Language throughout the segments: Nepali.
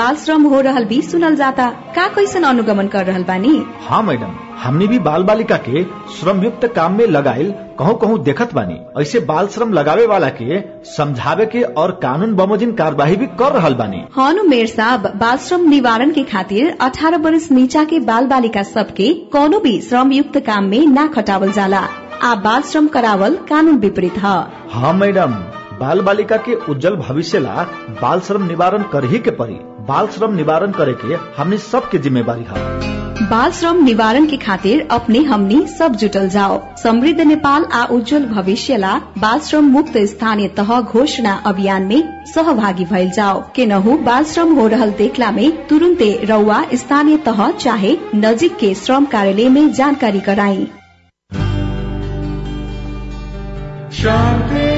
बाल श्रम हो रहल भी सुनल जाता का कैसन अनुगमन कर रहल बानी? हाँ मैडम हमने भी बाल बालिका के श्रम युक्त काम में लगाइल कहूँ कहूँ देखत बानी। ऐसे बाल श्रम लगावे वाला के समझावे के और कानून बमोजिन कार्यवाही भी कर रहल बानी। हनु मेयर साहब बाल श्रम निवारण के खातिर अठारह वर्ष नीचा के बाल बालिका सबके कोनो भी श्रम युक्त काम में ना खटावल जाला। आ बाल श्रम करावल कानून विपरीत ह। हाँ मैडम बाल बालिका के उज्जवल भविष्य ला बाल श्रम निवारण कर ही के पड़ी बाल श्रम निवारण करे के हमने सबके जिम्मेवारी है बाल श्रम निवारण के खातिर अपने हमनी सब जुटल जाओ। समृद्ध नेपाल आ उज्जवल भविष्य ला बाल श्रम मुक्त स्थानीय तह घोषणा अभियान में सहभागी भइल जाओ। केनहु बाल श्रम हो रहल देखला में तुरन्ते रउआ स्थानीय तह चाहे नजिक के श्रम कार्यालय में जानकारी कराई। शान्ति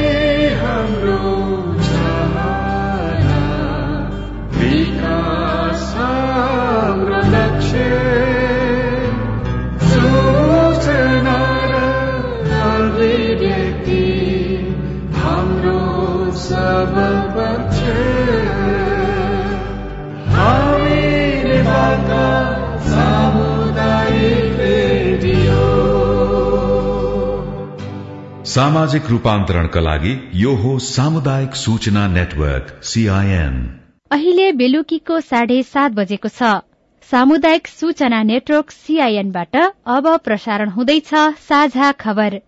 सामाजिक रूपान्तरणका लागि यो हो सामुदायिक सूचना नेटवर्क सीआईएन अहिले बेलुकीको साढे सात बजेको छ। सामुदायिक सूचना नेटवर्क सीआईएनबाट अब प्रसारण हुँदैछ साझा खबर।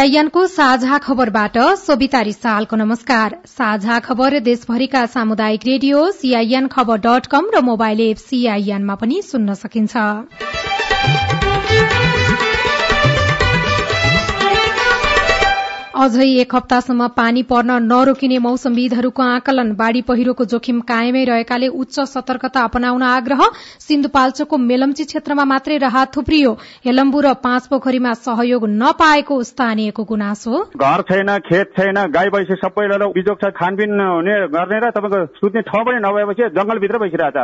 सीआईएनको साझा खबरबाट सोभिता रिसालको नमस्कार। साझा खबर देशभरिका सामुदायिक रेडियो सीआईएन खबर डट कम र मोबाइल एप सीआईएनमा पनि सुन्न सकिन्छ। अझै एक हप्तासम्म पानी पर्न नरोकिने मौसमविदहरूको आकलन। बाढ़ी पहिरोको जोखिम कायमै रहेकाले उच्च सतर्कता अपनाउन आग्रह। सिन्धुपाल्चोकको मेलम्ची क्षेत्रमा मात्रै राहत थुप्रियो। हेलम्बु र पाँच पोखरीमा सहयोग नपाएको स्थानीयको गुनासो घर छैन खेत छैन गाई भैँसी सबैलाई बिजोग छ खानपिन हुने गर्ने र तपाईँको सुत्ने ठाउँ पनि नभएपछि जंगलभित्र बसिरहेछ।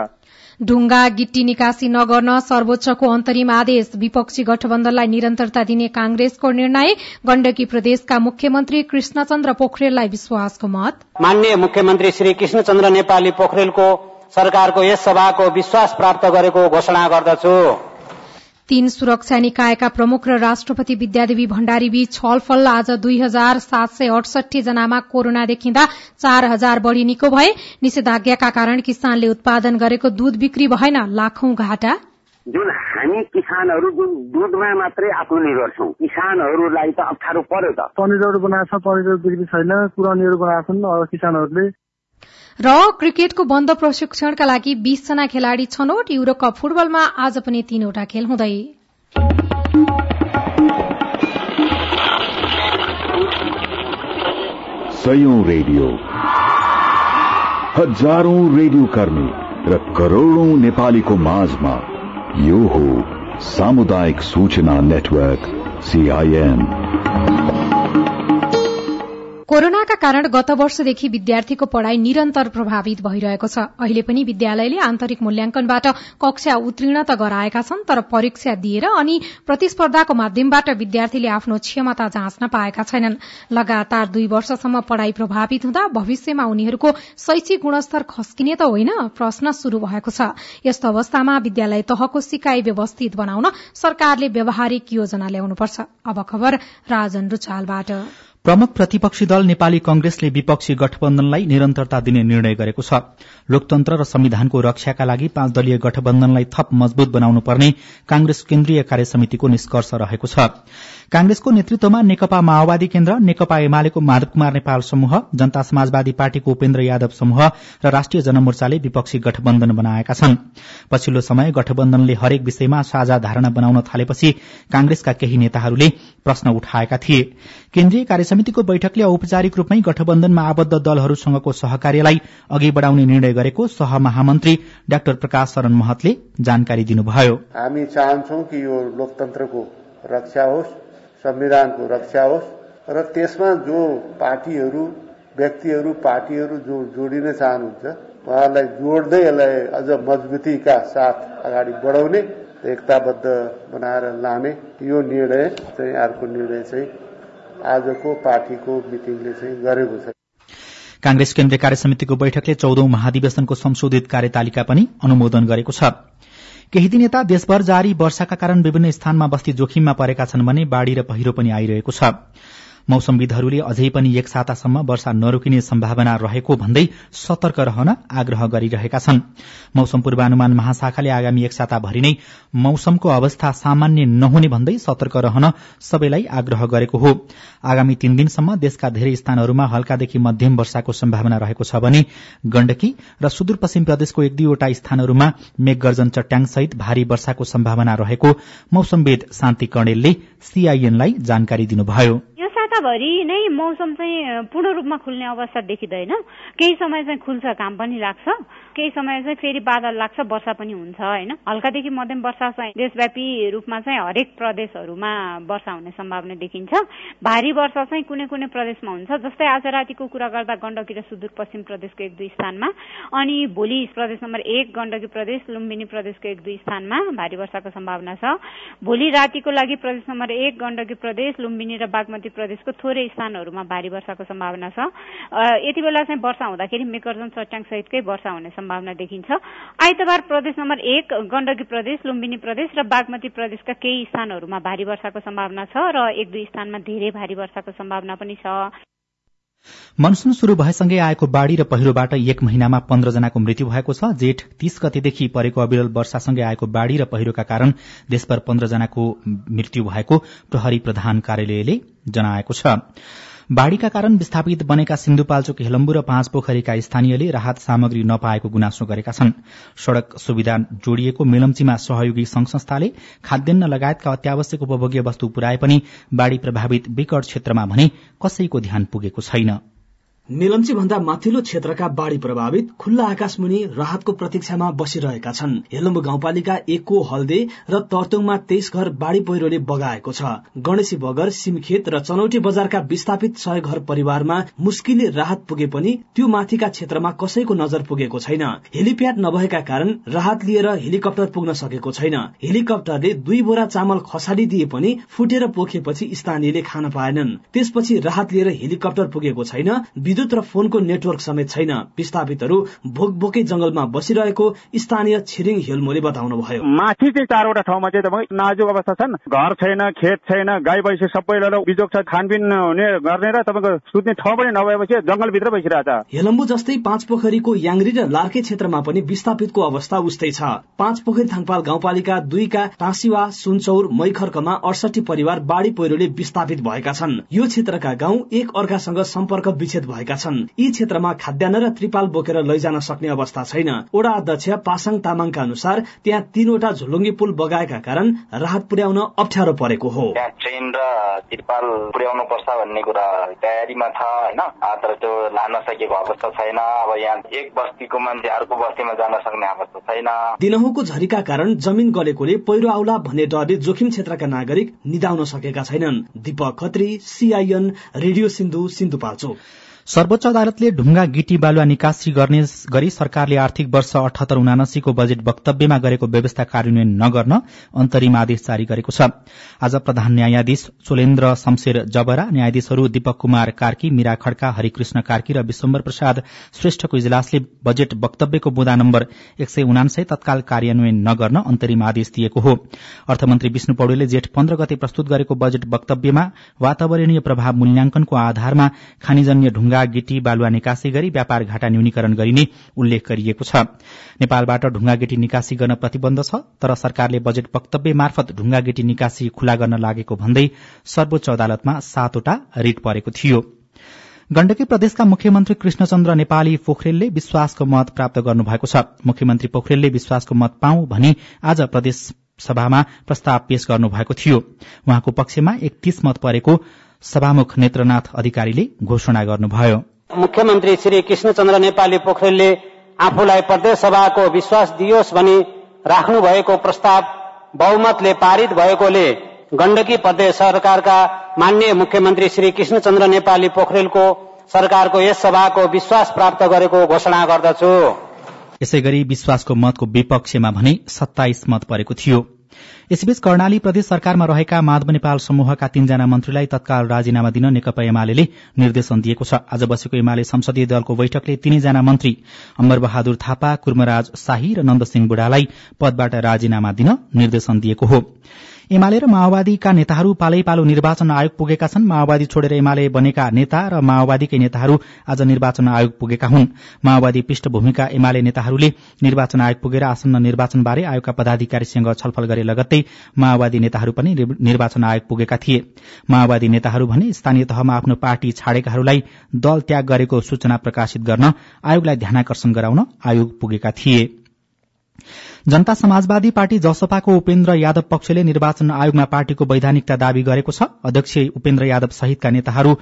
ढुङ्गा गिट्टी निकासी नगर्न सर्वोच्चको अन्तरिम आदेश। विपक्षी गठबन्धनलाई निरन्तरता दिने कांग्रेसको निर्णय। गण्डकी प्रदेशका मुख्यमन्त्री कृष्णचन्द्र पोखरेललाई विश्वासको मत। मान्य मुख्यमन्त्री श्री कृष्णचन्द्र नेपाली पोखरेलको सरकारको यस सभाको विश्वास प्राप्त गरेको घोषणा गर्दछु। तीन सुरक्षा निकायका प्रमुख र राष्ट्रपति विद्यादेवी भण्डारी बीच छलफल आज दुई हजार सात सय अडसठी जनामा कोरोना देखिँदा चार हजार बढ़ी निको भए। निषेधाज्ञाका कारण किसानले उत्पादन गरेको दूध बिक्री भएन। लाखौं घाटा। जुन हामी किसानहरू जुन दुधमा मात्रै आत्मनिर्भर छौँ किसानहरूलाई त अप्ठ्यारो पर्यो त। पनिरहरू बनाएको छ पनिरहरू बिक्री छैन पुरानीहरू बनाएको छन् किसानहरूले र क्रिकेटको बन्द प्रशिक्षणका लागि बीसजना खेलाड़ी छनौट युरोकप फुटबलमा आज पनि तीनवटा खेल हुँदै। रेडियो। हजारौं रेडियो कर्मी र करोड़ौं नेपालीको माझमा यो हो सामुदायिक सूचना नेटवर्क सीआईएन कोरोनाका कारण गत वर्षदेखि विद्यार्थीको पढ़ाई निरन्तर प्रभावित भइरहेको छ। अहिले पनि विद्यालयले आन्तरिक मूल्याङ्कनबाट कक्षा उत्तीर्ण त गराएका छन् तर परीक्षा दिएर अनि प्रतिस्पर्धाको माध्यमबाट विद्यार्थीले आफ्नो क्षमता जाँच्न पाएका छैनन्। लगातार दुई वर्षसम्म पढ़ाई प्रभावित हुँदा भविष्यमा उनीहरूको शैक्षिक गुणस्तर खस्किने त होइन प्रश्न शुरू भएको छ। यस्तो अवस्थामा विद्यालय तहको सिकाई व्यवस्थित बनाउन सरकारले व्यावहारिक योजना ल्याउनुपर्छ। प्रमुख प्रतिपक्षी दल नेपाली कंग्रेसले विपक्षी गठबन्धनलाई निरन्तरता दिने निर्णय गरेको छ। लोकतन्त्र र संविधानको रक्षाका लागि पाँच दलीय गठबन्धनलाई थप मजबूत बनाउनु पर्ने कांग्रेस केन्द्रीय कार्यसमितिको निष्कर्ष रहेको छ। कांग्रेसको नेतृत्वमा नेकपा माओवादी केन्द्र नेकपा एमालेको माधव कुमार नेपाल समूह जनता समाजवादी पार्टीको उपेन्द्र यादव समूह र राष्ट्रिय जनमोर्चाले विपक्षी गठबन्धन बनाएका छन्। पछिल्लो समय गठबन्धनले हरेक विषयमा साझा धारणा बनाउन थालेपछि कांग्रेसका केही नेताहरूले प्रश्न उठाएका थिए। केन्द्रीय समितिको बैठकले औपचारिक रूपमै गठबन्धनमा आबद्ध दलहरूसँगको सहकार्यलाई अघि बढ़ाउने निर्णय गरेको सहमहामन्त्री डाक्टर प्रकाश शरण महतले जानकारी दिनुभयो। हामी चाहन्छौ कि यो लोकतन्त्रको रक्षा होस्। संविधानको रक्षा होस् र त्यसमा जो पार्टीहरू व्यक्तिहरू पार्टीहरू जो जोडिन चाहनुहुन्छ उहाँहरूलाई जोड्दै यसलाई अझ मजबुतीका साथ अगाडि बढाउने एकताबद्ध बनाएर लाने यो निर्णय चाहिँ अर्को निर्णय चाहिँ आजको पार्टीको मिटिङले चाहिँ गरेको छ। कांग्रेस केन्द्रीय कार्य समितिको बैठकले चौधौं महाधिवेशनको संशोधित कार्यतालिका पनि अनुमोदन गरेको छ। केही दिन यता देशभर जारी वर्षाका कारण विभिन्न स्थानमा बस्ती जोखिममा परेका छन् भने बाढ़ी र पहिरो पनि आइरहेको छ। मौसमविदहरूले अझै पनि एक सातासम्म वर्षा नरोकिने सम्भावना रहेको भन्दै सतर्क रहन आग्रह गरिरहेका छन्। मौसम पूर्वानुमान महाशाखाले आगामी एक साताभरि नै मौसमको अवस्था सामान्य नहुने भन्दै सतर्क रहन सबैलाई आग्रह गरेको हो। आगामी तीन दिनसम्म देशका धेरै स्थानहरूमा हल्कादेखि मध्यम वर्षाको सम्भावना रहेको छ भने गण्डकी र सुदूरपश्चिम प्रदेशको एक दुईवटा स्थानहरूमा मेघगर्जन चट्याङसहित भारी वर्षाको सम्भावना रहेको मौसमविद शान्ति कणेलले सीआईएनलाई जानकारी दिनुभयो। वर्षभरि नै मौसम चाहिँ पूर्ण रूपमा खुल्ने अवस्था देखिँदैन। केही समय चाहिँ खुल्छ काम पनि लाग्छ। केही समय चाहिँ फेरि बादल लाग्छ वर्षा पनि हुन्छ होइन? हल्कादेखि मध्यम वर्षा चाहिँ देशव्यापी रूपमा चाहिँ हरेक प्रदेशहरूमा वर्षा हुने सम्भावना देखिन्छ। भारी वर्षा चाहिँ कुनै कुनै प्रदेशमा हुन्छ। जस्तै आज रातिको कुरा गर्दा गण्डकी र सुदूरपश्चिम प्रदेशको एक दुई स्थानमा अनि भोलि प्रदेश नम्बर एक गण्डकी प्रदेश लुम्बिनी प्रदेशको एक दुई स्थानमा भारी वर्षाको सम्भावना छ। भोलि रातिको लागि प्रदेश नम्बर एक गण्डकी प्रदेश लुम्बिनी र बागमती प्रदेशको थोरै स्थानहरूमा भारी वर्षाको सम्भावना छ। यति बेला चाहिँ वर्षा हुँदाखेरि मेकर्जन चट्याङ सहितकै वर्षा हुने सम्भावना देखिन्छ। आइतबार प्रदेश नम्बर एक गण्डकी प्रदेश लुम्बिनी प्रदेश र बागमती प्रदेशका केही स्थानहरूमा भारी वर्षाको सम्भावना छ र एक दुई स्थानमा धेरै भारी वर्षाको सम्भावना पनि छ। मनसून शुरू भएसँगै आएको बाढ़ी र पहिरोबाट एक महिनामा पन्ध्र जनाको मृत्यु भएको छ। जेठ तीस गतेदेखि परेको अविरल वर्षासँगै आएको बाढ़ी र पहिरोका कारण देशभर पन्ध्र जनाको मृत्यु भएको प्रहरी प्रधान कार्यालयले जनाएको छ। बाढ़ीका कारण विस्थापित बनेका सिन्धुपाल्चोक हेलम्बु र पाँच पोखरीका स्थानीयले राहत सामग्री नपाएको गुनासो गरेका छन्। सड़क सुविधा जोडिएको मेलम्चीमा सहयोगी संघ संस्थाले खाद्यान्न लगायतका अत्यावश्यक उपभोग्य वस्तु पुर्याए पनि बाढ़ी प्रभावित विकट क्षेत्रमा भने कसैको ध्यान पुगेको छैन। मेलम्ची भन्दा माथिल्लो क्षेत्रका बाढ़ी प्रभावित खुल्ला आकाशमुनि राहतको प्रतीक्षामा बसिरहेका छन्। हेलम्बु गाउँपालिका एकको हल्दे र तर्तुङमा तेइस घर बाढ़ी पहिरोले बगाएको छ। गणेशी बगर सिमखेत र चनौटी बजारका विस्थापित सय घर परिवारमा मुस्किलले राहत पुगे पनि त्यो माथिका क्षेत्रमा कसैको नजर पुगेको छैन। हेलिप्याड नभएका कारण राहत लिएर हेलिकप्टर पुग्न सकेको छैन। हेलिकप्टरले दुई बोरा चामल खसालिदिए पनि फुटेर पोखेपछि स्थानीयले खान पाएनन्। त्यसपछि राहत लिएर हेलिकप्टर पुगेको छैन। विद्युत र फोनको नेटवर्क समेत छैन। विस्थापितहरू भोकभोकै जंगलमा बसिरहेको स्थानीय छिरिङ हेलमोले बताउनुभयो। माथि चाहिँ चारवटा ठाउँमा चाहिँ तपाईँ नाजुक अवस्था छन्। घर छैन खेत छैन गाई भैँसी सबैलाई बिजोग छ खानपिन हुने गर्ने र तपाईँको सुत्ने ठाउँ पनि नभएपछि जंगलभित्र बसिरहेको छ हेलम्बु जस्तै पाँच पोखरीको याङ्री र लार्के क्षेत्रमा पनि विस्थापितको अवस्था उस्तै छ। पाँच पोखरी थाङपाल गाउँपालिका दुईका टाँसीवा सुनचौर मैखर्कमा अडसठी परिवार बाढ़ी पहिरोले विस्थापित भएका छन्। यो क्षेत्रका गाउँ एक अर्कासँग सम्पर्क विच्छेद भएका भएका छन्। यी क्षेत्रमा खाद्यान्न र त्रिपाल बोकेर लैजान सक्ने अवस्था छैन। ओडा अध्यक्ष पासाङ तामाङका अनुसार त्यहाँ तीनवटा झुलुङ्गी पुल बगाएका कारण राहत पुर्याउन अप्ठ्यारो परेको हो। ट्रेन र त्रिपाल पुर्याउनु पर्छ भन्ने कुरा तयारीमा छ होइन? तर त्यो लान सकेको अवस्था छैन। अब यहाँ एक बस्तीको मान्छे अर्को बस्तीमा जान सक्ने अवस्था छैन। दिनहुँको झरीका कारण जमिन गलेकोले पहिरो आउला भन्ने डरले जोखिम क्षेत्रका नागरिक निधाउन सकेका छैनन्। Deepak Khatri CIN radio Sindhu Sindhupalchok. सर्वोच्च अदालतले ढुङ्गा गिटी बालुवा निकासी गर्ने गरी सरकारले आर्थिक वर्ष अठहत्तर उनासीको बजेट वक्तव्यमा गरेको व्यवस्था कार्यान्वयन नगर्न अन्तरिम आदेश जारी गरेको छ। आज प्रधान न्यायाधीश चोलेन्द्र शमशेर जबरा न्यायाधीशहरू दीपक कुमार कार्की मीरा खड्का हरिकृष्ण कार्की र विश्वम्बर प्रसाद श्रेष्ठको इजलासले बजेट वक्तव्यको बुँदा नम्बर एक सय उनान्सय तत्काल कार्यान्वयन नगर्न अन्तरिम आदेश दिएको हो। अर्थमन्त्री विष्णु पौडेलले जेठ पन्ध्र गते प्रस्तुत गरेको बजेट वक्तव्यमा वातावरणीय प्रभाव मूल्याङ्कनको आधारमा खानीजन्य ढुङ्गा ढुङ्गा गिटी बालुवा निकासी गरी व्यापार घाटा न्यूनीकरण गरिने उल्लेख गरिएको छ। नेपालबाट ढुङ्गा गिटी निकासी गर्न प्रतिबन्ध छ तर सरकारले बजेट वक्तव्य मार्फत ढुङ्गा गिटी निकासी खुला गर्न लागेको भन्दै सर्वोच्च अदालतमा सातवटा रिट परेको थियो। गण्डकी प्रदेशका मुख्यमन्त्री कृष्णचन्द्र नेपाली पोखरेलले विश्वासको मत प्राप्त गर्नुभएको छ। मुख्यमन्त्री पोखरेलले विश्वासको मत पाऊ भनी आज प्रदेश सभामा प्रस्ताव पेश गर्नुभएको थियो। उहाँको पक्षमा एकतीस मत परेको सभामुख नेत्रनाथ अधिकारीले घोषणा गर्नुभयो। मुख्यमन्त्री श्री कृष्णचन्द्र नेपाली पोखरेलले आफूलाई प्रदेश सभाको विश्वास दियोस् भनी राख्नु भएको प्रस्ताव बहुमतले पारित भएकोले गण्डकी प्रदेश सरकारका मान्य मुख्यमन्त्री श्री कृष्णचन्द्र नेपाली पोखरेलको सरकारको यस सभाको विश्वास प्राप्त गरेको घोषणा गर्दछु। यसै गरी विश्वासको मतको विपक्षमा भने सत्ताइस मत परेको थियो। यसैबीच कर्णाली प्रदेश सरकारमा रहेका माधव नेपाल समूहका तीनजना मन्त्रीलाई तत्काल राजीनामा दिन नेकपा एमाले निर्देशन दिएको छ। आज बसेको एमाले संसदीय दलको बैठकले तीनैजना मन्त्री अमर बहादुर थापा कुर्मराज शाही र नन्दसिंह बुढालाई पदबाट राजीनामा दिन निर्देशन दिएको हो। एमाले र माओवादीका नेताहरू पालै पालो निर्वाचन आयोग पुगेका छन्। माओवादी छोडेर एमाले बनेका नेता र माओवादीकै नेताहरू आज निर्वाचन आयोग पुगेका हुन्। माओवादी पृष्ठभूमिका एमाले नेताहरूले निर्वाचन आयोग पुगेर आसन्न निर्वाचनबारे आयोगका पदाधिकारीसँग छलफल गरे लगत्तै माओवादी नेताहरू पनि निर्वाचन आयोग पुगेका थिए। माओवादी नेताहरू भने स्थानीय तहमा आफ्नो पार्टी छाडेकाहरूलाई दल त्याग गरेको सूचना प्रकाशित गर्न आयोगलाई ध्यानाकर्षण गराउन आयोग पुगेका थिए। जनता समाजवादी पार्टी जसपाको उपेन्द्र यादव पक्षले निर्वाचन आयोगमा पार्टीको वैधानिकता दावी गरेको छ। अध्यक्ष उपेन्द्र यादव सहितका नेताहरू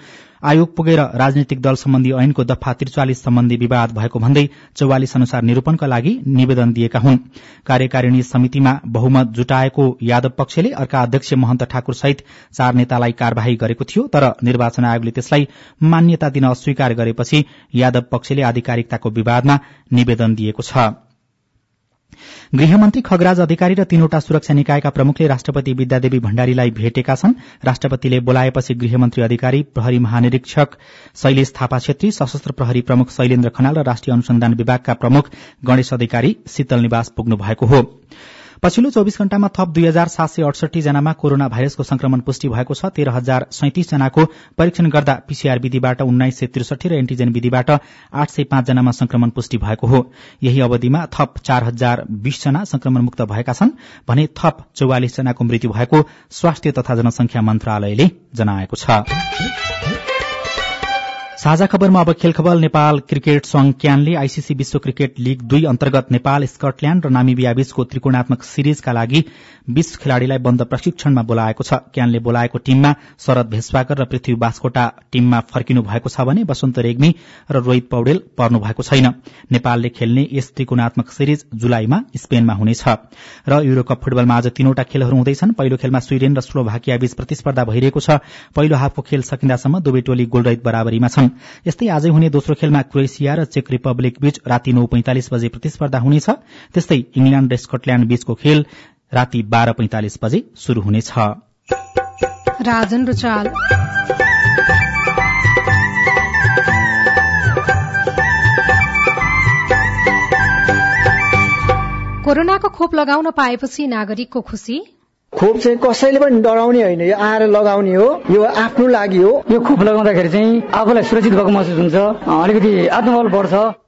आयोग पुगेर राजनीतिक दल सम्बन्धी ऐनको दफा त्रिचालिस सम्बन्धी विवाद भएको भन्दै चौवालिस अनुसार निरूपणका लागि निवेदन दिएका हुन्। कार्यकारिणी समितिमा बहुमत जुटाएको यादव पक्षले अर्का अध्यक्ष महन्त ठाकुर सहित चार नेतालाई कार्यवाही गरेको थियो तर निर्वाचन आयोगले त्यसलाई मान्यता दिन अस्वीकार गरेपछि यादव पक्षले आधिकारिकताको विवादमा निवेदन दिएको छ। गृहमन्त्री खगराज अधिकारी र तीनवटा सुरक्षा निकायका प्रमुखले राष्ट्रपति विद्यादेवी भण्डारीलाई भेटेका छन्। राष्ट्रपतिले बोलाएपछि गृहमन्त्री अधिकारी प्रहरी महानिरीक्षक शैलेश थापा छेत्री सशस्त्र प्रहरी प्रमुख शैलेन्द्र खनाल र राष्ट्रिय अनुसन्धान विभागका प्रमुख गणेश अधिकारी शीतल निवास पुग्नु भएको हो। पछिल्लो चौविस घण्टामा थप दुई हजार सात सय अडसठी जनामा कोरोना भाइरसको संक्रमण पुष्टि भएको छ। तेह्र हजार सैतिस जनाको परीक्षण गर्दा पीसीआर विधिबाट उन्नाइस सय त्रिसठी र एन्टिजेन विधिबाट आठ सय पाँच जनामा संक्रमण पुष्टि भएको हो। यही अवधिमा थप चार हजार बीस जना संक्रमण मुक्त भएका छन् भने थप चौवालिस जनाको मृत्यु भएको स्वास्थ्य तथा जनसंख्या मन्त्रालयले जनाएको छ। साझा खबरमा अब खेल खबर नेपाल क्रिकेट संघ क्यानले आईसीसी विश्व क्रिकेट लीग दुई अन्तर्गत नेपाल स्कटल्याण्ड र नामिबिया बीचको त्रिकोणात्मक सिरिजका लागि बीस खेलाड़ीलाई बन्द प्रशिक्षणमा बोलाएको छ। क्यानले बोलाएको टीममा शरद भेषवाकर र पृथ्वी बास्कोटा टीममा फर्किनु भएको छ भने वसन्त रेग्मी र रोहित पौडेल पर्नु भएको छैन। नेपालले खेल्ने यस त्रिकोणात्मक सिरिज जुलाईमा स्पेनमा हुनेछ। र युरोकप फुटबलमा आज तीनवटा खेलहरू हुँदैछन्। पहिलो खेलमा स्वीडेन र स्लोभाकिया बीच प्रतिस्पर्धा भइरहेको छ। पहिलो हाफको खेल सकिन्दासम्म दुवै टोली गोलरहित बराबरीमा छन्। यस्तै आजै हुने दोस्रो खेलमा क्रोएसिया र चेक रिपब्लिक बीच राति नौ पैंतालिस बजे प्रतिस्पर्धा हुनेछ। त्यस्तै इंग्ल्याण्ड र स्कटल्याण्ड बीचको खेल राति बाह्र पैंतालिस बजे शुरू हुनेछ। कोरोनाको खोप लगाउन पाएपछि नागरिकको खुशी। खोप चाहिँ कसैले पनि डराउने होइन। यो आएर लगाउने हो यो आफ्नो लागि हो। यो खोप लगाउँदाखेरि चाहिँ आफूलाई सुरक्षित भएको महसुस हुन्छ। अलिकति आत्मबल बढ्छ।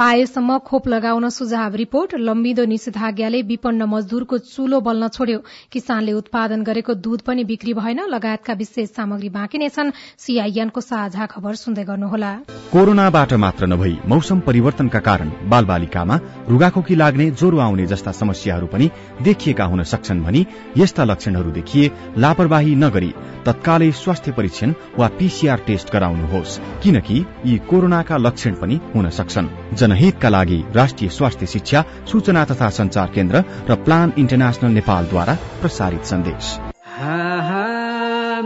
पाएसम्म खोप लगाउन सुझाव रिपोर्ट। लम्बिदो निषेधाज्ञाले विपन्न मजदूरको चूलो बल्न छोड्यो। किसानले उत्पादन गरेको दूध पनि बिक्री भएन। लगायतका विशेष सामग्री बाँकी नै छन्। सीआईएनको साझा खबर सुन्दै गर्नुहोला। कोरोनाबाट मात्र नभई मौसम परिवर्तनका कारण बाल बालिकामा रुगाखोकी लाग्ने ज्वरो आउने जस्ता समस्याहरू पनि देखिएका हुन सक्छन् भनी यस्ता लक्षणहरू देखिए लापरवाही नगरी तत्कालै स्वास्थ्य परीक्षण वा पीसीआर टेस्ट गराउनुहोस्। किनकि यी कोरोनाका लक्षण पनि हुन सक्छन्। जनहितका लागि राष्ट्रिय स्वास्थ्य शिक्षा सूचना तथा संचार केन्द्र र प्लान इन्टरनेशनल नेपालद्वारा प्रसारित सन्देश।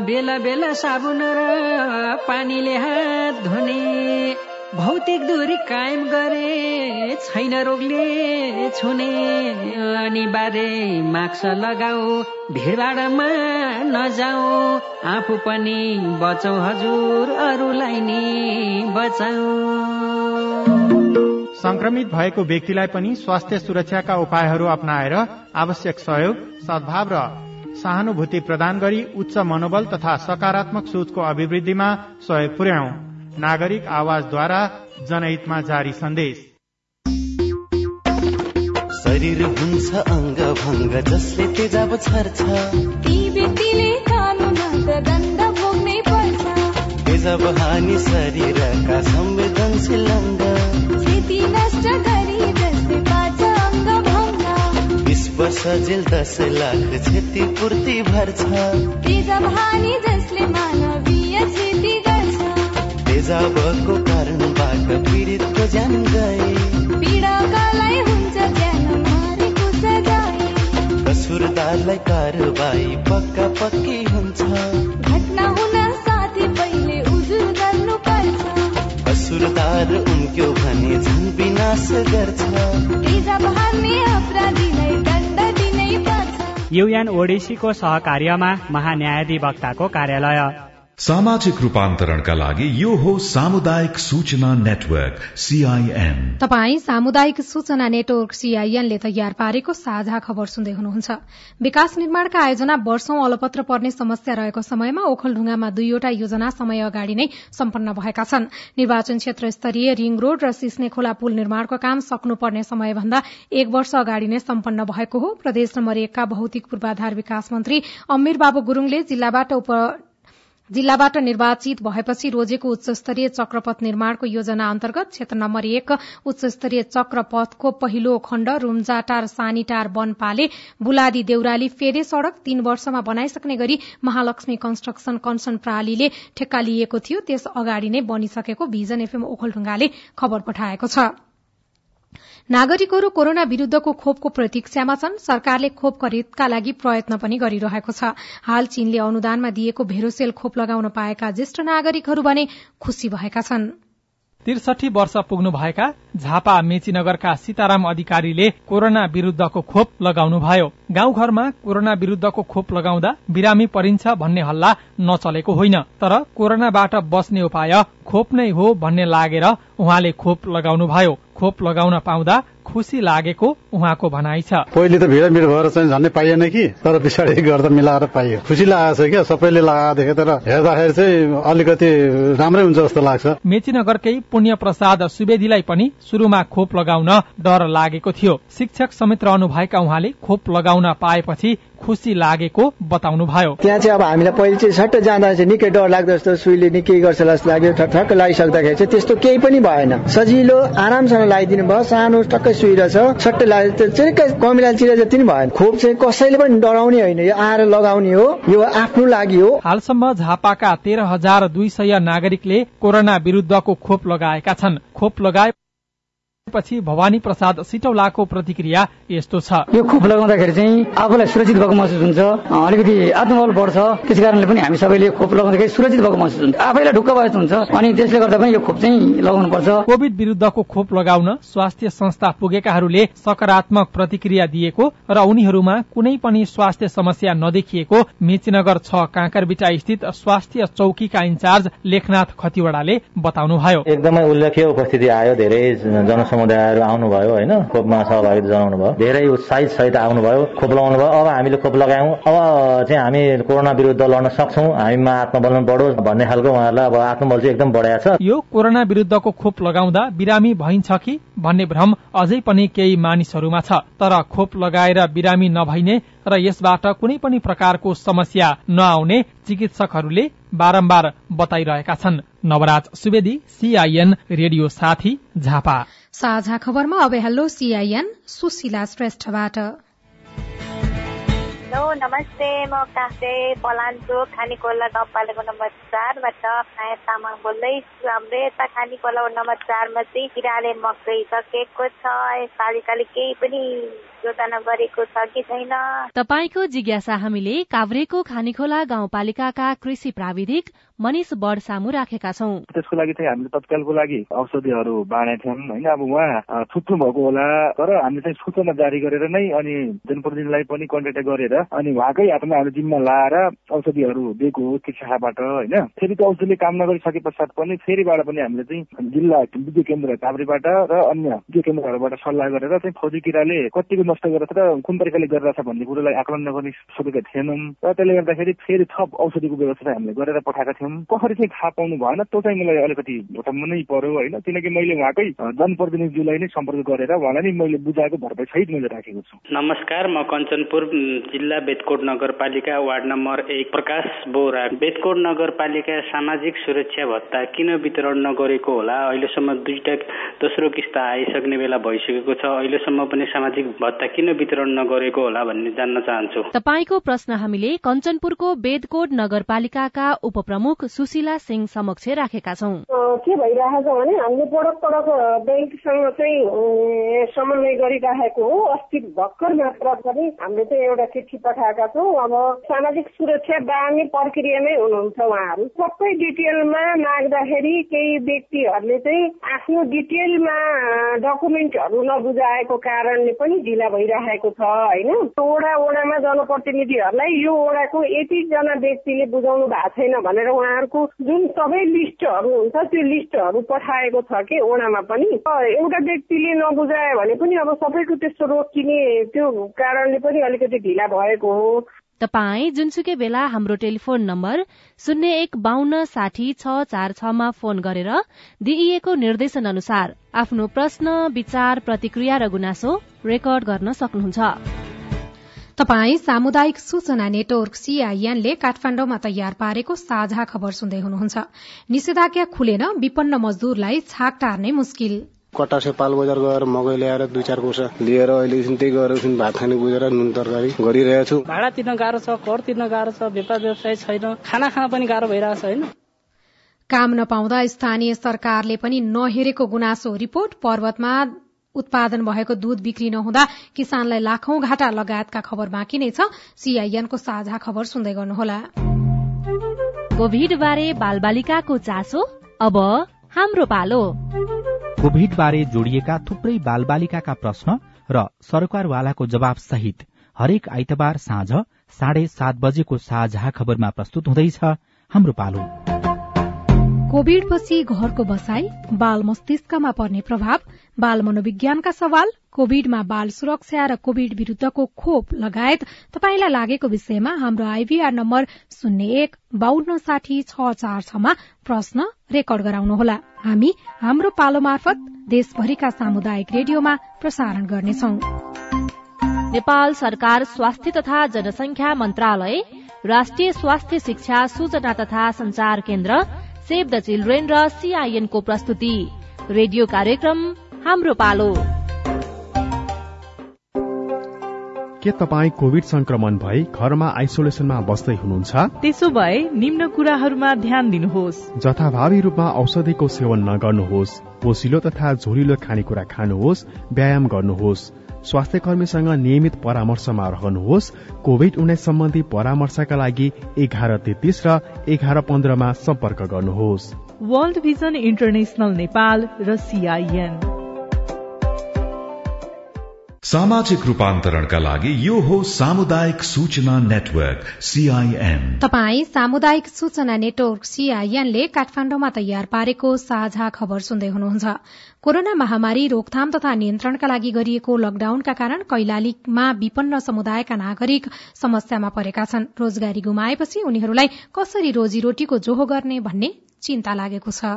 बेला बेला साबुन र पानीले हात धुने भौतिक दूरी कायम गरे छैन रोगले छुने अनिवार्य मास्क लगाऊ भिडभाडमा नजाऊ आफू पनि बचाउ हजुर अरूलाई नि बचाऊ। संक्रमित भएको व्यक्तिलाई पनि स्वास्थ्य सुरक्षाका उपायहरू अप्नाएर आवश्यक सहयोग सद्भाव र सहानुभूति प्रदान गरी उच्च मनोबल तथा सकारात्मक सोचको अभिवृद्धिमा सहयोग पुर्याउ। नागरिक आवाजद्वारा जनहितमा जारी सन्देश। शरीर हुन्छ अङ्ग भङ्ग जसले तेजाब छर्छ। ती व्यक्तिले दण्ड भोग्नै पर्छ। तेजाब हानि शरीरका संवेदनशील अङ्ग। क्षति नष्ट गरी जसले पाछ अङ्ग भङ्ग बिस वर्ष जेल दस लाख क्षतिपूर्ति भर्छ तेजाब हानि जसले मानवीय तेजाबको कारणबाट पीडितको ज्यान गए। पीडकालाई हुन्छ ज्यान मारेको सजाय कसुरदारलाई कारवाही पक्का पक्की हुन्छ। कसुरदार उम्क्यो भने झन् विनाश गर्छ। युएन ओडिसीको सहकार्यमा महान्यायाधिवक्ताको कार्यालय। सामाजिक रूपान्तरणका लागि यो हो सामुदायिक सूचना नेटवर्क सीआईएन तपाई सामुदायिक सूचना नेटवर्क सीआईएन ले तयार पारेको साझा खबर सुन्दै हुनुहुन्छ। विकास निर्माणका आयोजना वर्षौं अलपत्र पर्ने समस्या रहेको समयमा ओखलढुंगामा दुईवटा योजना समय अगाडि नै सम्पन्न भएका छन्। निर्वाचन क्षेत्र स्तरीय रिङ रोड र सिस्ने खोला पुल निर्माणको काम सक्नुपर्ने समयभन्दा एक वर्ष अगाडि नै सम्पन्न भएको हो। प्रदेश नम्बर एकका भौतिक पूर्वाधार विकास मन्त्री अमीर बाबु गुरूङले जिल्लाबाट उप जिल्लाबाट निर्वाचित भएपछि रोजेको उच्चस्तरीय चक्रपथ निर्माणको योजना अन्तर्गत क्षेत्र नम्बर एक उच्चस्तरीय चक्रपथको पहिलो खण्ड रूम्जाटार सानीटार वनपाले बुलादी देउराली फेरे सड़क तीन वर्षमा बनाइसक्ने गरी महालक्ष्मी कन्स्ट्रक्सन कन्सन प्रणालीले ठेक्का लिएको थियो। त्यस अगाडि नै बनिसकेको भिजन एफएम ओखलढुङ्गाले खबर पठाएको छ। नागरिकहरू कोरोना विरूद्धको खोपको प्रतीक्षामा छन्। सरकारले खोप खरिदका लागि प्रयत्न पनि गरिरहेको छ। हाल चीनले अनुदानमा दिएको भेरोसेल खोप लगाउन पाएका ज्येष्ठ नागरिकहरू भने खुशी भएका छन्। त्रिसठी वर्ष पुग्नुभएका झापा मेचीनगरका सीताराम अधिकारीले कोरोना विरूद्धको खोप लगाउनुभयो। गाउँघरमा कोरोना विरूद्धको खोप लगाउँदा बिरामी परिन्छ भन्ने हल्ला नचलेको होइन। तर कोरोनाबाट बस्ने उपाय खोप नै हो भन्ने लागेर उहाँले खोप लगाउनुभयो। खोप लगाउन पाउँदा खुशी लागेको उहाँको भनाइ छ। पहिले त भिड भिड भएर चाहिँ झन्डै पाइएन कि? तर पछाडि गर्दा मिलाएर पाइयो। खुसी लागेको छ क्या? सबैले लगाएको देखे तर हेर्दाखेरि चाहिँ अलिकति राम्रै हुन्छ जस्तो लाग्छ। मेचीनगरकै पुण्य प्रसाद सुवेदीलाई पनि शुरूमा खोप लगाउन डर लागेको थियो। शिक्षक समेत रहनुभएका उहाँले खोप लगाउन पाएपछि खुसी लागेको बताउनुभयो। त्यहाँ चाहिँ अब हामीलाई पहिले चाहिँ सट्ट जाँदा चाहिँ निकै डर लाग्दो जस्तो सुईले निकै गर्छ जस्तो लाग्यो ठक्क लगाइसक्दाखेरि चाहिँ त्यस्तो केही पनि भएन। सजिलो आरामसँग लगाइदिनु भयो सानो टक्कै सुई रहेछ सट्टै लाग्यो चाहिँ कमिलाल चिरा जति पनि भएन। खोप चाहिँ कसैले पनि डराउने होइन यो आएर लगाउने हो यो आफ्नो लागि हो। हालसम्म झापाका तेह्र हजार दुई सय नागरिकले कोरोना विरूद्धको खोप लगाएका छन्। खोप लगाए पछि भवानी प्रसाद सिटौलाको प्रतिक्रिया यस्तो छ। यो खोप लगाउँदाखेरि चाहिँ आफूलाई सुरक्षित भएको महसुस हुन्छ। अलिकति आत्मबल बढ्छ। त्यस कारणले पनि हामी सबैले खोप लगाउँदाखेरि सुरक्षित भएको महसुस हुन्छ। आफैलाई ढुक्क भएको हुन्छ। अनि त्यसले गर्दा पनि यो खोप चाहिँ लगाउनु पर्छ कोविड विरूद्धको खोप लगाउन स्वास्थ्य संस्था पुगेकाहरूले सकारात्मक प्रतिक्रिया दिएको र उनीहरूमा कुनै पनि स्वास्थ्य समस्या नदेखिएको मेचीनगर छ काँकरबिटा स्थित स्वास्थ्य चौकीका इन्चार्ज लेखनाथ खतिवड़ाले बताउनुभयो। एकदमै उल्लेख्य उपस्थिति आयो। धेरै जन समुदायहरू आउनुभयो होइन? खोपमा सहभागिता जनाउनु भयो धेरै उत्साहित सहित आउनुभयो। खोप लगाउनु भयो अब हामीले खोप लगायौँ। अब चाहिँ हामी कोरोना विरुद्ध लड्न सक्छौँ। हामीमा आत्मबल बढोस् भन्ने खालको उहाँहरूलाई अब आत्मबल चाहिँ एकदम बढाएको छ। यो कोरोना विरुद्धको खोप लगाउँदा बिरामी भइन्छ कि भन्ने भ्रम अझै पनि केही मानिसहरूमा छ। तर खोप लगाएर बिरामी नभइने र यसबाट कुनै पनि प्रकारको समस्या नआउने चिकित्सकहरूले बारम्बार बताइरहेका छन्। नवराज सुवेदी सीआईएन रेडियो साथी झापा। साझा खबरमा अब हेलो सीआईएन सुशीला श्रेष्ठबाट। हेलो नमस्ते म कासे पलाञ्चोक खानेकोला गाउँपालिका नम्बर चारबाट माया तामाङ बोल्दैछु हाम्रो यता खानेकोला नम्बर चारमा चाहिँ किराले मकै सकेको छ। पालिकाले केही पनि योजना गरेको छ कि छैन? तपाईँको जिज्ञासा हामीले काभ्रेको खानेखोला गाउँपालिकाका कृषि प्राविधिक मनिष बढ सामु राखेका छौँ। त्यसको लागि चाहिँ हामीले तत्कालको लागि औषधिहरू बाँडेका थियौँ होइन? अब उहाँ छुट्नु भएको होला तर हामीले चाहिँ सूचना जारी गरेर नै अनि जनप्रतिनिधिलाई पनि कन्ट्याक्ट गरेर अनि उहाँकै हातमा हामीले जिम्मा लाएर औषधिहरू दिएको हो शाखाबाट होइन? फेरि त्यो औषधिले काम नगरिसके पश्चात पनि फेरिबाट पनि हामीले चाहिँ जिल्ला विद्युत केन्द्र काभ्रेबाट र अन्य विद्युत केन्द्रहरूबाट सल्लाह गरेर चाहिँ फौजी किराले कतिको नष्ट गरेर कुन तरिकाले गरिरहेछ भन्ने कुरोलाई आकलन नगर्ने सकेका थिएनौँ। र त्यसले गर्दाखेरि फेरि थप औषधिको व्यवस्था हामीले गरेर पठाएका थियौँ। कसरी चाहिँ थाहा पाउनु भएन त्यो चाहिँ मलाई अलिकति भोटम्म नै पर्यो होइन। किनकि मैले उहाँकै जनप्रतिनिधिज्यूलाई नै सम्पर्क गरेर उहाँलाई नै मैले बुझाएको भरपाई सहित मैले राखेको छु। नमस्कार म कञ्चनपुर जिल्ला बेतकोट नगरपालिका वार्ड नम्बर एक प्रकाश बोरा बेतकोट नगरपालिका सामाजिक सुरक्षा भत्ता किन वितरण नगरेको होला? अहिलेसम्म दुईटा दोस्रो किस्ता आइसक्ने बेला भइसकेको छ। अहिलेसम्म पनि सामाजिक भत्ता भत्ता किन वितरण नगरेको होला भन्ने जान्न चाहन्छु। तपाईँको प्रश्न हामीले कञ्चनपुरको बेदकोट नगरपालिकाका उपप्रमुख सुशीला सिंह समक्ष राखेका छौं। के भइरहेको छ भने हामीले पटक पटक ब्याङ्कसँग चाहिँ समन्वय गरिराखेको हो। अस्ति भर्खर मात्र पनि हामीले चाहिँ एउटा चिठी पठाएका छौँ। अब सामाजिक सुरक्षा बाँड्ने प्रक्रियामै हुनुहुन्छ उहाँहरू। सबै डिटेलमा माग्दाखेरि केही व्यक्तिहरूले चाहिँ आफ्नो डिटेलमा डकुमेन्टहरू नबुझाएको कारणले पनि ढिला भइरहेको छ होइन? वडा वडामा जनप्रतिनिधिहरूलाई यो वडाको यतिजना व्यक्तिले बुझाउनु भएको छैन भनेर उहाँहरूको जुन सबै लिस्टहरू हुन्छ त्यो लिस्टहरू पठाएको छ कि वडामा पनि एउटा व्यक्तिले नबुझायो भने पनि अब सबैको त्यस्तो रोकिने त्यो कारणले पनि अलिकति ढिला भएको हो। तपाई जुनसुकै बेला हाम्रो टेलिफोन नम्बर शून्य एक बान्न साठी छ चार छमा फोन गरेर दिइएको निर्देशन अनुसार आफ्नो प्रश्न विचार प्रतिक्रिया र गुनासो रेकर्ड गर्न सक्नुहुन्छ। तपाई सामुदायिक सूचना नेटवर्क सीआईएनले काठमाण्डुमा तयार पारेको साझा खबर सुन्दै हुनुहुन्छ। निषेधाज्ञा खुलेन विपन्न मजदूरलाई छाक टार्ने मुस्किल। कटासे पाल बजार गएर मकै ल्याएर दुई चार कोसा लिएर अहिले एकछिन त्यही गएर एकछिन भात खाने बुझेर नुन तरकारी गरिरहेको छु भाडा तिर्न गाह्रो छ कर तिर्न गाह्रो छ व्यापार व्यवसाय छैन खाना खान पनि गाह्रो भइरहेको छ होइन? काम नपाउँदा स्थानीय सरकारले पनि नहेरेको गुनासो रिपोर्ट पर्वतमा उत्पादन भएको दूध बिक्री नहुँदा किसानलाई लाखौं घाटा लगायतका खबर बाँकी नै छ। सीआईएनको साझा खबर सुन्दै गर्नुहोला। कोभिड बारे बालबालिकाको चासो अब हाम्रो पालो। कोभिड बारे जोडिएका थुप्रै बालबालिकाका प्रश्न र सरकारवालाको जवाब सहित हरेक आइतबार साँझ साढे सात बजेको साझा खबरमा प्रस्तुत हुँदैछ हाम्रो पालो। कोविडपछि घरको बसाई बाल मस्तिष्कमा पर्ने प्रभाव बाल मनोविज्ञानका सवाल कोविडमा बाल सुरक्षा र कोविड विरूद्धको खोप लगायत तपाईँलाई लागेको विषयमा हाम्रो आइभीआर नम्बर शून्य एक बान्न साठी छ चार छमा प्रश्न रेकर्ड गराउनुहोला। हामी हाम्रो पालो मार्फत देशभरिका सामुदायिक रेडियोमा प्रसारण गर्नेछौं। नेपाल सरकार स्वास्थ्य तथा जनसंख्या मन्त्रालय राष्ट्रिय स्वास्थ्य शिक्षा सूचना तथा संचार केन्द्र सेभ द चिल्ड्रेन र सीआईएन को प्रस्तुति। रेडियो कार्यक्रम हाम्रो पालो। के तपाईँ कोविड संक्रमण भई घरमा आइसोलेसनमा बस्दै हुनुहुन्छ? त्यसो भए निम्न कुराहरूमा ध्यान दिनुहोस्। जथाभावी रूपमा औषधिको सेवन नगर्नुहोस्। पोसिलो तथा झोलिलो खानेकुरा खानुहोस् व्यायाम गर्नुहोस्। स्वास्थ्य कर्मीसँग नियमित परामर्शमा रहनुहोस् कोविड उन्नाइस सम्बन्धी परामर्शका लागि एघार तेत्तीस र एघार पन्ध्रमा सम्पर्क गर्नुहोस्। वर्ल्ड भिजन इन्टरनेशनल नेपाल र सीआईएन। सामाजिक रूपान्तरणका लागि यो हो सामुदायिक सूचना नेटवर्क सीआईएन। तपाई सामुदायिक सूचना नेटवर्क सीआईएनले काठमाण्डुमा तयार पारेको साझा खबर सुन्दै हुनुहुन्छ। कोरोना महामारी रोकथाम तथा नियन्त्रणका लागि गरिएको लकडाउनका कारण कैलालीमा विपन्न समुदायका नागरिक समस्यामा परेका छन्। रोजगारी गुमाएपछि उनीहरूलाई कसरी रोजीरोटीको जोहो गर्ने भन्ने चिन्ता लागेको छ।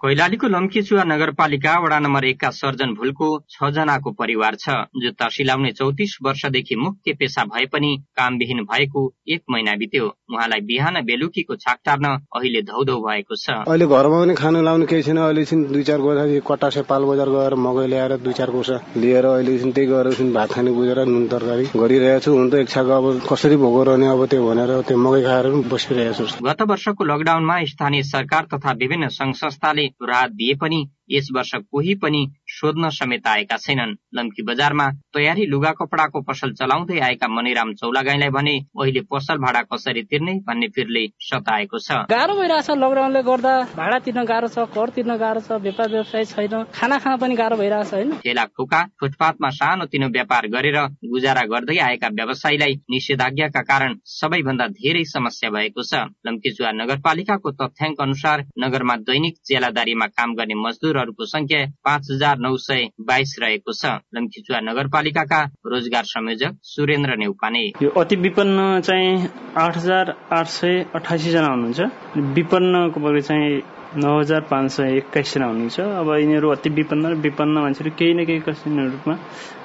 कैलालीको लम्कीचुवा नगरपालिका वडा नम्बर एकका सर्जन भुलको छ जनाको परिवार छ जो तर्सिलाउने चौतिस वर्षदेखि मुख्य पेसा भए पनि कामविहीन भएको एक महिना बित्यो। उहाँलाई बिहान बेलुकीको छाक टार्न अहिले धौधौ भएको छ। अहिले घरमा पनि खानु लाउनु केही छैन। अहिले दुई चार कोसा कटासे पाल बजार गएर मकै ल्याएर दुई चार कोसा लिएर अहिले त्यही गएर भात खाने बुझेर नुन तरकारी गरिरहेको छु। हुन त एक छाक अब कसरी भोगो रहने अब त्यो भनेर त्यो मकै खाएर पनि बसिरहेको छु। गत वर्षको लकडाउनमा स्थानीय सरकार तथा विभिन्न संघ संस्थाले राहत दिए पनि यस वर्ष कोही पनि सोध्न समेत आएका छैनन्। लम्की बजारमा तयारी लुगा कपडाको पसल चलाउँदै आएका मनिराम चौलागाईलाई भने अहिले पसल भाडा कसरी तिर्ने? भन्ने फिरले सताएको छ। गाह्रो भइरहेछ लकडाउनले गर्दा। भाडा तिर्न गाह्रो छ कर तिर्न गाह्रो छ व्यापार व्यवसाय छैन। खाना खान पनि गाह्रो भइरहेछ होइन? ठेला खोका फुटपाथमा सानो तिनो व्यापार गरेर गुजारा गर्दै आएका व्यवसायीलाई निषेधाज्ञाका कारण सबैभन्दा धेरै समस्या भएको छ। लम्कीचुवा नगरपालिकाको तथ्याङ्क अनुसार नगरमा दैनिक चेलादारीमा काम गर्ने मजदुरहरूको संख्या पाँच हजार नौ सय बाइस रहेको छ। लम्कीचुवा नगरपालिकाका रोजगार संयोजक सुरेन्द्र नेउपाने। यो अति विपन्न चाहिँ आठ हजार आठ सय हुनुहुन्छ। विपन्नको पक्ष चाहिँ नौ हजार पाँच सय एक्काइसजना हुनुहुन्छ। अब यिनीहरू अति विपन्न र विपन्न मान्छेहरू केही न केही कसै रूपमा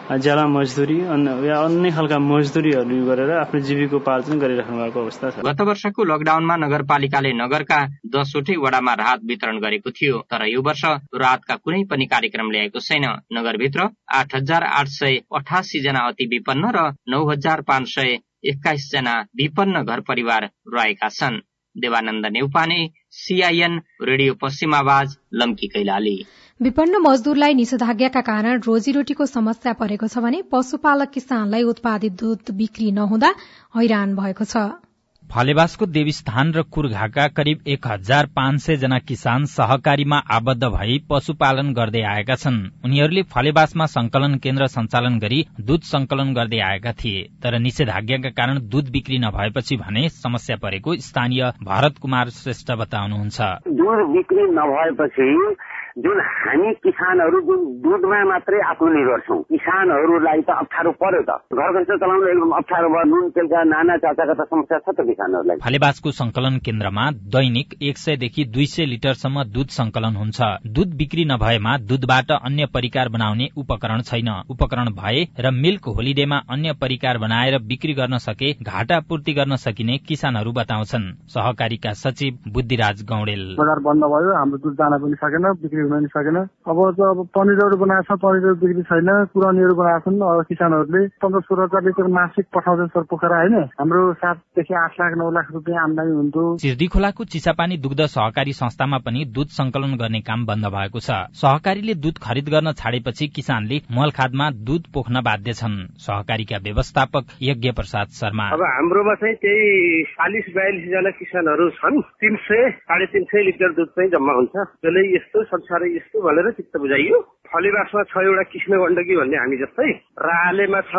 ज्याला मजदुरी अन्य या अन्य खालका मजदुरीहरू गरेर आफ्नो जीविकोपार्जन गरिराख्नु भएको अवस्था छ। गत वर्षको लकडाउनमा नगरपालिकाले नगरका दसवटै वडामा राहत वितरण गरेको थियो तर यो वर्ष राहतका कुनै पनि कार्यक्रम ल्याएको छैन। नगरभित्र आठ हजार आठ सय अठासी जना अति विपन्न र नौ हजार पाँच सय एक्काइस जना विपन्न घर परिवार रहेका छन्। देवानन्द नेउपाने सीआईएन रेडियो पश्चिम आवाज लम्की कैलाली। विपन्न मजदूरलाई निषेधाज्ञाका कारण रोजीरोटीको समस्या परेको छ भने पशुपालक किसानलाई उत्पादित दूध बिक्री नहुँदा हैरान भएको छ। फलेवासको देवीस्थान र कुर्घाका करिब एक हजार पाँच सय जना किसान सहकारीमा आबद्ध भई पशुपालन गर्दै आएका छन्। उनीहरूले फलेवासमा संकलन केन्द्र सञ्चालन गरी दूध संकलन गर्दै आएका थिए। तर निषेधाज्ञाका कारण दूध बिक्री नभएपछि भने समस्या परेको स्थानीय भरत कुमार श्रेष्ठ बताउनुहुन्छ। जुन हामी किसानहरू जुन दुधमा मात्रै आत्मनिर्भर छौँ। किसानहरूलाई त अप्ठ्यारो पर्यो त। घर खर्च चलाउनु एकदम अप्ठ्यारो भयो। नुन तेलका नाना चाचाका त समस्या छ त किसानहरूलाई। फलेवासको संकलन केन्द्रमा दैनिक एक सयदेखि दुई सय लिटरसम्म दूध संकलन हुन्छ। दूध बिक्री नभएमा दूधबाट अन्य परिकार बनाउने उपकरण छैन। उपकरण भए र मिल्क होलिडेमा अन्य परिकार बनाएर बिक्री गर्न सके घाटा पूर्ति गर्न सकिने किसानहरू बताउँछन्। सहकारीका सचिव बुद्धिराज गौडेल। बजार बन्द भयो। हाम्रो दुध जान पनि सकेन। बिक्री हुन सकेन। अब त अब पनिरहरू बनाएको छ पनिरहरू बिक्री छैन कुरानीहरू बनाएको छन् अब किसानहरूले पन्ध्र सोह्र हजार लिटर मासिक पठाउँछन् सर पोखरा होइन हाम्रो सातदेखि आठ लाख नौ लाख रुपियाँ आमदानी हुन्थ्यो। सिर्दी खोलाको चिसापानी दुग्ध सहकारी संस्थामा पनि दूध संकलन गर्ने काम बन्द भएको छ। सहकारीले दूध खरिद गर्न छाडेपछि किसानले मलखादमा दूध पोख्न बाध्य छन्। सहकारीका व्यवस्थापक यज्ञ प्रसाद शर्मा। अब हाम्रोमा चाहिँ त्यही चालिस बयालिस जना किसानहरू छन्। तिन सय साढे तिन सय लिटर दुध चाहिँ जम्मा हुन्छ। त्यसले यस्तो संसारै यस्तो भनेर चित्त बुझाइयो। फलेवासमा छ एउटा कृष्ण गण्डकी भन्ने हामी जस्तै रालेमा छ।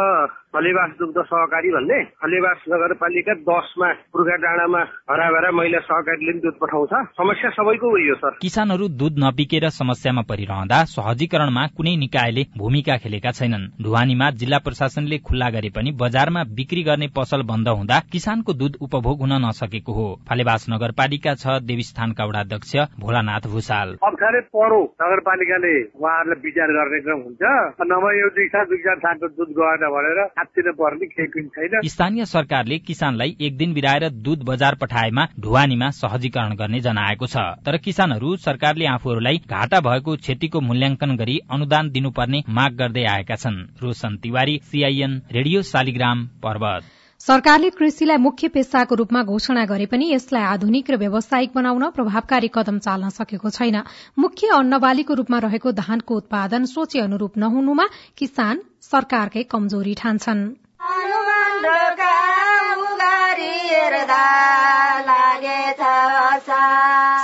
फलेवास दुग्ध सहकारी भन्ने। फलेवास नगरपालिका दसमा पुर्खा डाँडामा हराभरा महिला सहकारीले पनि दुध पठाउँछ। समस्या सबैको उयो सर। किसानहरू दूध नबिकेर समस्यामा परिरहँदा सहजीकरणमा कुनै निकायले भूमिका खेलेका छैनन्। ढुवानीमा जिल्ला प्रशासनले खुल्ला गरे पनि बजारमा बिक्री गर्ने पसल बन्द हुँदा किसानको दूध उपभोग हुन नसकेको हो। फलेवास नगरपालिका छ देवीस्थानका वडाध्यक्ष भोलानाथ भूषाल। अप्ठ्यारै परो नगरपालिकाले उहाँहरूलाई विचार गर्ने क्रम हुन्छ। नभए यो दुई साल दुई चार सालको दुध गएन भनेर पर्ने केही पनि छैन। स्थानीय सरकारले किसानलाई एक दिन बिराएर दूध बजार पठाएमा ढुवानीमा सहजीकरण गर्ने जनाएको छ। तर किसानहरू सरकारले आफूहरूलाई घाटा भएको क्षतिको मूल्याङ्कन गरी अनुदान दिनुपर्ने माग गर्दै आएका छन्। Roshan Tiwari CIN radio Shaligram Parbat. सरकारले कृषिलाई मुख्य पेसाको रूपमा घोषणा गरे पनि यसलाई आधुनिक र व्यावसायिक बनाउन प्रभावकारी कदम चाल्न सकेको छैन। मुख्य अन्नबालीको रूपमा रहेको धानको उत्पादन सोचे अनुरूप नहुनुमा किसान सरकारकै कमजोरी ठान्छन्।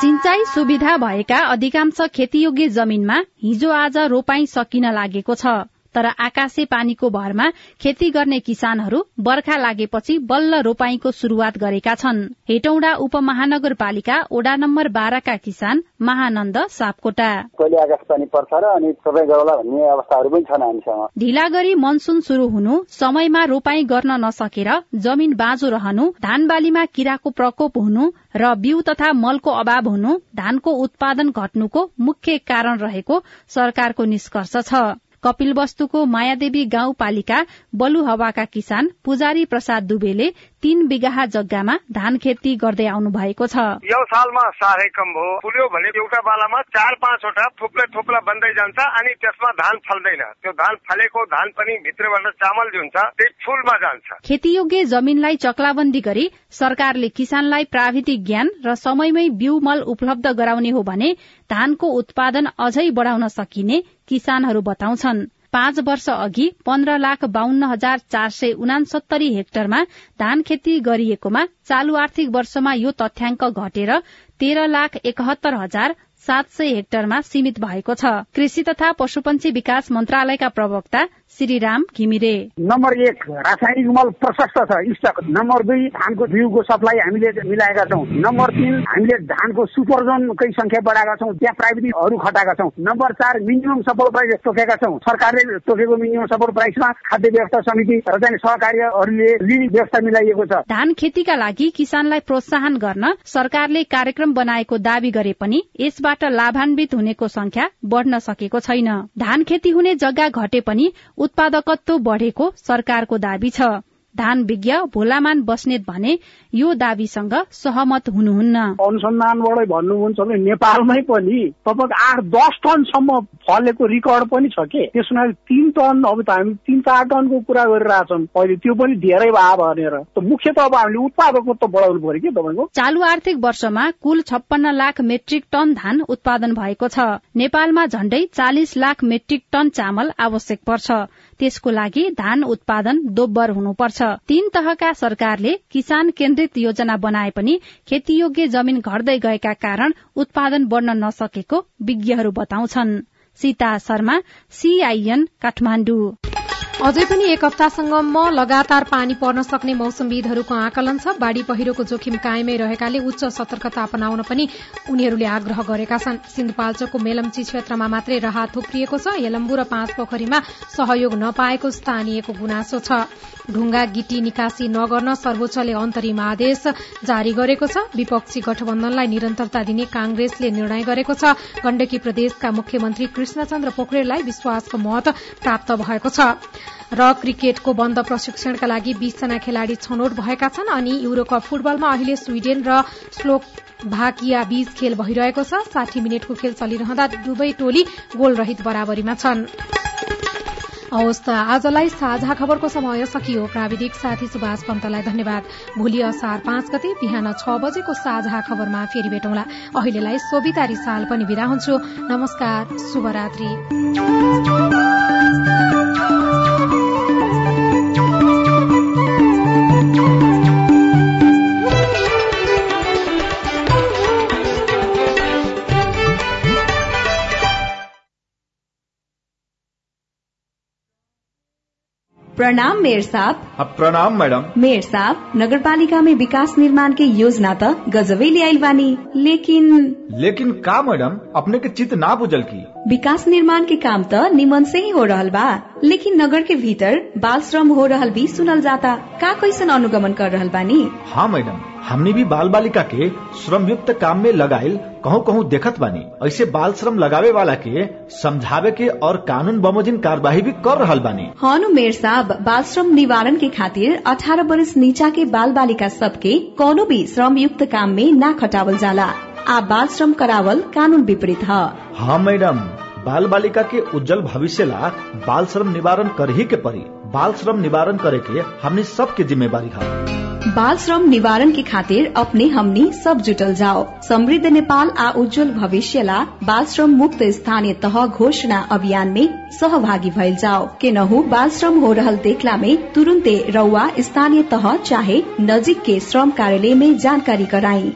सिंचाई सुविधा भएका अधिकांश खेतीयोग्य जमीनमा हिजो आज रोपाई सकिन लागेको छ। तर आकाशे पानीको भरमा खेती गर्ने किसानहरू बर्खा लागेपछि बल्ल रोपाईको शुरूआत गरेका छन्। हेटौडा उपमहानगरपालिका ओडा नम्बर बाह्रका किसान महानन्द सापकोटा। कहिले आकाश पानी पर्छ र अनि सबै गरौला भन्ने अवस्थाहरू पनि छन् हामीसँग। ढिला गरी मनसुन शुरू हुनु समयमा रोपाई गर्न नसकेर जमिन बाँझो रहनु धान बालीमा किराको प्रकोप हुनु र बिउ तथा मलको अभाव हुनु धानको उत्पादन घट्नुको मुख्य कारण रहेको सरकारको निष्कर्ष छ। कपिल वस्तुको मायादेवी गाउँपालिका बलुहवाका किसान पुजारी प्रसाद दुबेले तीन बिघा जग्गामा धान खेती गर्दै आउनु भएको छ। यो सालमा साह्रै कम भयो फुल्यो भने एउटा बालामा चार पाँचवटा थुप्रै थुप्ला बन्दै जान्छ अनि त्यसमा धान फल्दैन। त्यो धान फलेको धान पनि भित्रबाट चामल जुन छ त्यही फुलमा जान्छ। खेतीयोग्य जमिनलाई चक्लाबन्दी गरी सरकारले किसानलाई प्राविधिक ज्ञान र समयमै बिउ मल उपलब्ध गराउने हो भने धानको उत्पादन अझै बढ़ाउन सकिने किसानहरू बताउँछन्। पाँच वर्ष अघि पन्ध्र लाख बाहन्न हजार चार सय उनासत्तरी हेक्टरमा धान खेती गरिएकोमा चालू आर्थिक वर्षमा यो तथ्याङ्क घटेर तेह्र लाख एकहत्तर हजार सात सय हेक्टरमा सीमित भएको छ। कृषि तथा पशुपन्छी विकास मन्त्रालयका प्रवक्ता श्रीराम घिमिरे। नम्बर एक रासायनिक मल प्रशस्त छ स्टक। नम्बर दुई धानको बिउको सप्लाई हामीले मिलाएका छौँ। नम्बर तिन हामीले धानको सुपरजोनकै संख्या बढाएका छौँ त्यहाँ प्राविधिकहरू खटाएका छौँ। नम्बर चार मिनिमम सपोर्ट प्राइस तोकेका छौँ। सरकारले तोकेको मिनिमम सपोर्ट प्राइसमा खाद्य व्यवस्था समिति र चाहिँ सहकार्यहरूले लिने व्यवस्था मिलाइएको छ। धान खेतीका लागि किसानलाई प्रोत्साहन गर्न सरकारले कार्यक्रम बनाएको दावी गरे पनि यसबाट योबाट लाभान्वित हुनेको संख्या बढ़न सकेको छैन। धान खेती हुने जग्गा घटे पनि उत्पादकत्व बढ़ेको सरकारको दावी छ। धान विज्ञ भोलामान बस्नेत भने यो दावीसँग सहमत हुनुहुन्न। अनुसन्धानबाटै भन्नुहुन्छ भने नेपालमै पनि तपाईँको आठ दस टनसम्म फलेको रिकर्ड पनि छ के? त्यसमा तिन टन अब त हामी तिन चार टनको कुरा गरिरहेछौँ। अहिले त्यो पनि धेरै भयो भनेर। मुख्य त अब हामीले उत्पादकत्व बढाउनु पर्यो कि तपाईँको? चालु आर्थिक वर्षमा कुल छप्पन्न लाख मेट्रिक टन धान उत्पादन भएको छ। नेपालमा झण्डै चालिस लाख मेट्रिक टन चामल आवश्यक पर्छ। त्यसको लागि धान उत्पादन दोब्बर हुनुपर्छ। तीन तहका सरकारले किसान केन्द्रित योजना बनाए पनि खेतीयोग्य जमीन घट्दै गएका कारण उत्पादन बढ़न नसकेको विज्ञहरू बताउँछन्। सीता शर्मा सीआईएन काठमाडौँ। अझै पनि एक हप्तासम्म लगातार पानी पर्न सक्ने मौसमविदहरूको आकलन छ। बाढ़ी पहिरोको जोखिम कायमै रहेकाले उच्च सतर्कता अपनाउन पनि उनीहरूले आग्रह गरेका छन्। सिन्धुपाल्चोकको मेलम्ची क्षेत्रमा मात्रै राहत थुप्रिएको छ। यलम्बु र पाँच पोखरीमा सहयोग नपाएको स्थानीयको गुनासो छ। ढुङ्गा गिटी निकासी नगर्न सर्वोच्चले अन्तरिम आदेश जारी गरेको छ। विपक्षी गठबन्धनलाई निरन्तरता दिने कांग्रेसले निर्णय गरेको छ। गण्डकी प्रदेशका मुख्यमन्त्री कृष्णचन्द्र पोखरेललाई विश्वासको मत प्राप्त भएको छ। र क्रिकेटको बन्द प्रशिक्षणका लागि बीसजना खेलाड़ी छनौट भएका छन् अनि युरोकप फुटबलमा अहिले स्वीडेन र स्लोभाकिया बीच खेल भइरहेको छ। साठी मिनटको खेल चलिरहँदा दुवै टोली गोल रहित बराबरीमा छन्। हवस् त आजलाई साझा खबरको समय सकियो। प्राविधिक साथी सुभाष पन्तलाई धन्यवाद। भोलि असार पाँच गते बिहान छ बजेको साझा खबरमा फेरि भेटौँला। अहिलेलाई सोभिता रिसाल पनि विदा हुन्छु। नमस्कार शुभरात्री। प्रणाम मेयर साहब। प्रणाम मैडम। मेयर साहब नगर पालिका में विकास निर्माण के योजना त गजबे लियाइल बानी लेकिन लेकिन का मैडम अपने के चित ना बुझल की। विकास निर्माण के काम त निमन से ही हो रहल बा लेकिन नगर के भीतर बाल श्रम हो रहल भी सुनल जाता का कैसन अनुगमन कर रहल बानी? हाँ मैडम हमने भी बाल बालिका के श्रम युक्त काम में लगाइल कहूँ कहूँ देखत बानी। ऐसे बाल श्रम लगावे वाला के समझावे के और कानून बमोजिन कार्यवाही भी कर रहल बानी। हाँ नु मेयर साहब बाल श्रम निवारण के खातिर अठारह बरस नीचा के बाल बालिका सबके कोनो भी श्रम युक्त काम में ना खटावल जाला। आ बाल श्रम करावल कानून विपरीत है। हाँ मैडम। बाल बालिका के उज्जवल भविष्य ला बाल श्रम निवारण कर ही के परी। बाल श्रम निवारण करे के हमने सबके जिम्मेवारी है। बाल श्रम निवारण के खातिर अपने हमनी सब जुटल जाओ। समृद्ध नेपाल आ उज्जवल भविष्य ला बाल श्रम मुक्त स्थानीय तह घोषणा अभियान में सहभागी भइल जाओ। के नहु बाल श्रम हो रहल देखला में तुरंते रउआ स्थानीय तह चाहे नजिक के श्रम कार्यालय में जानकारी कराई।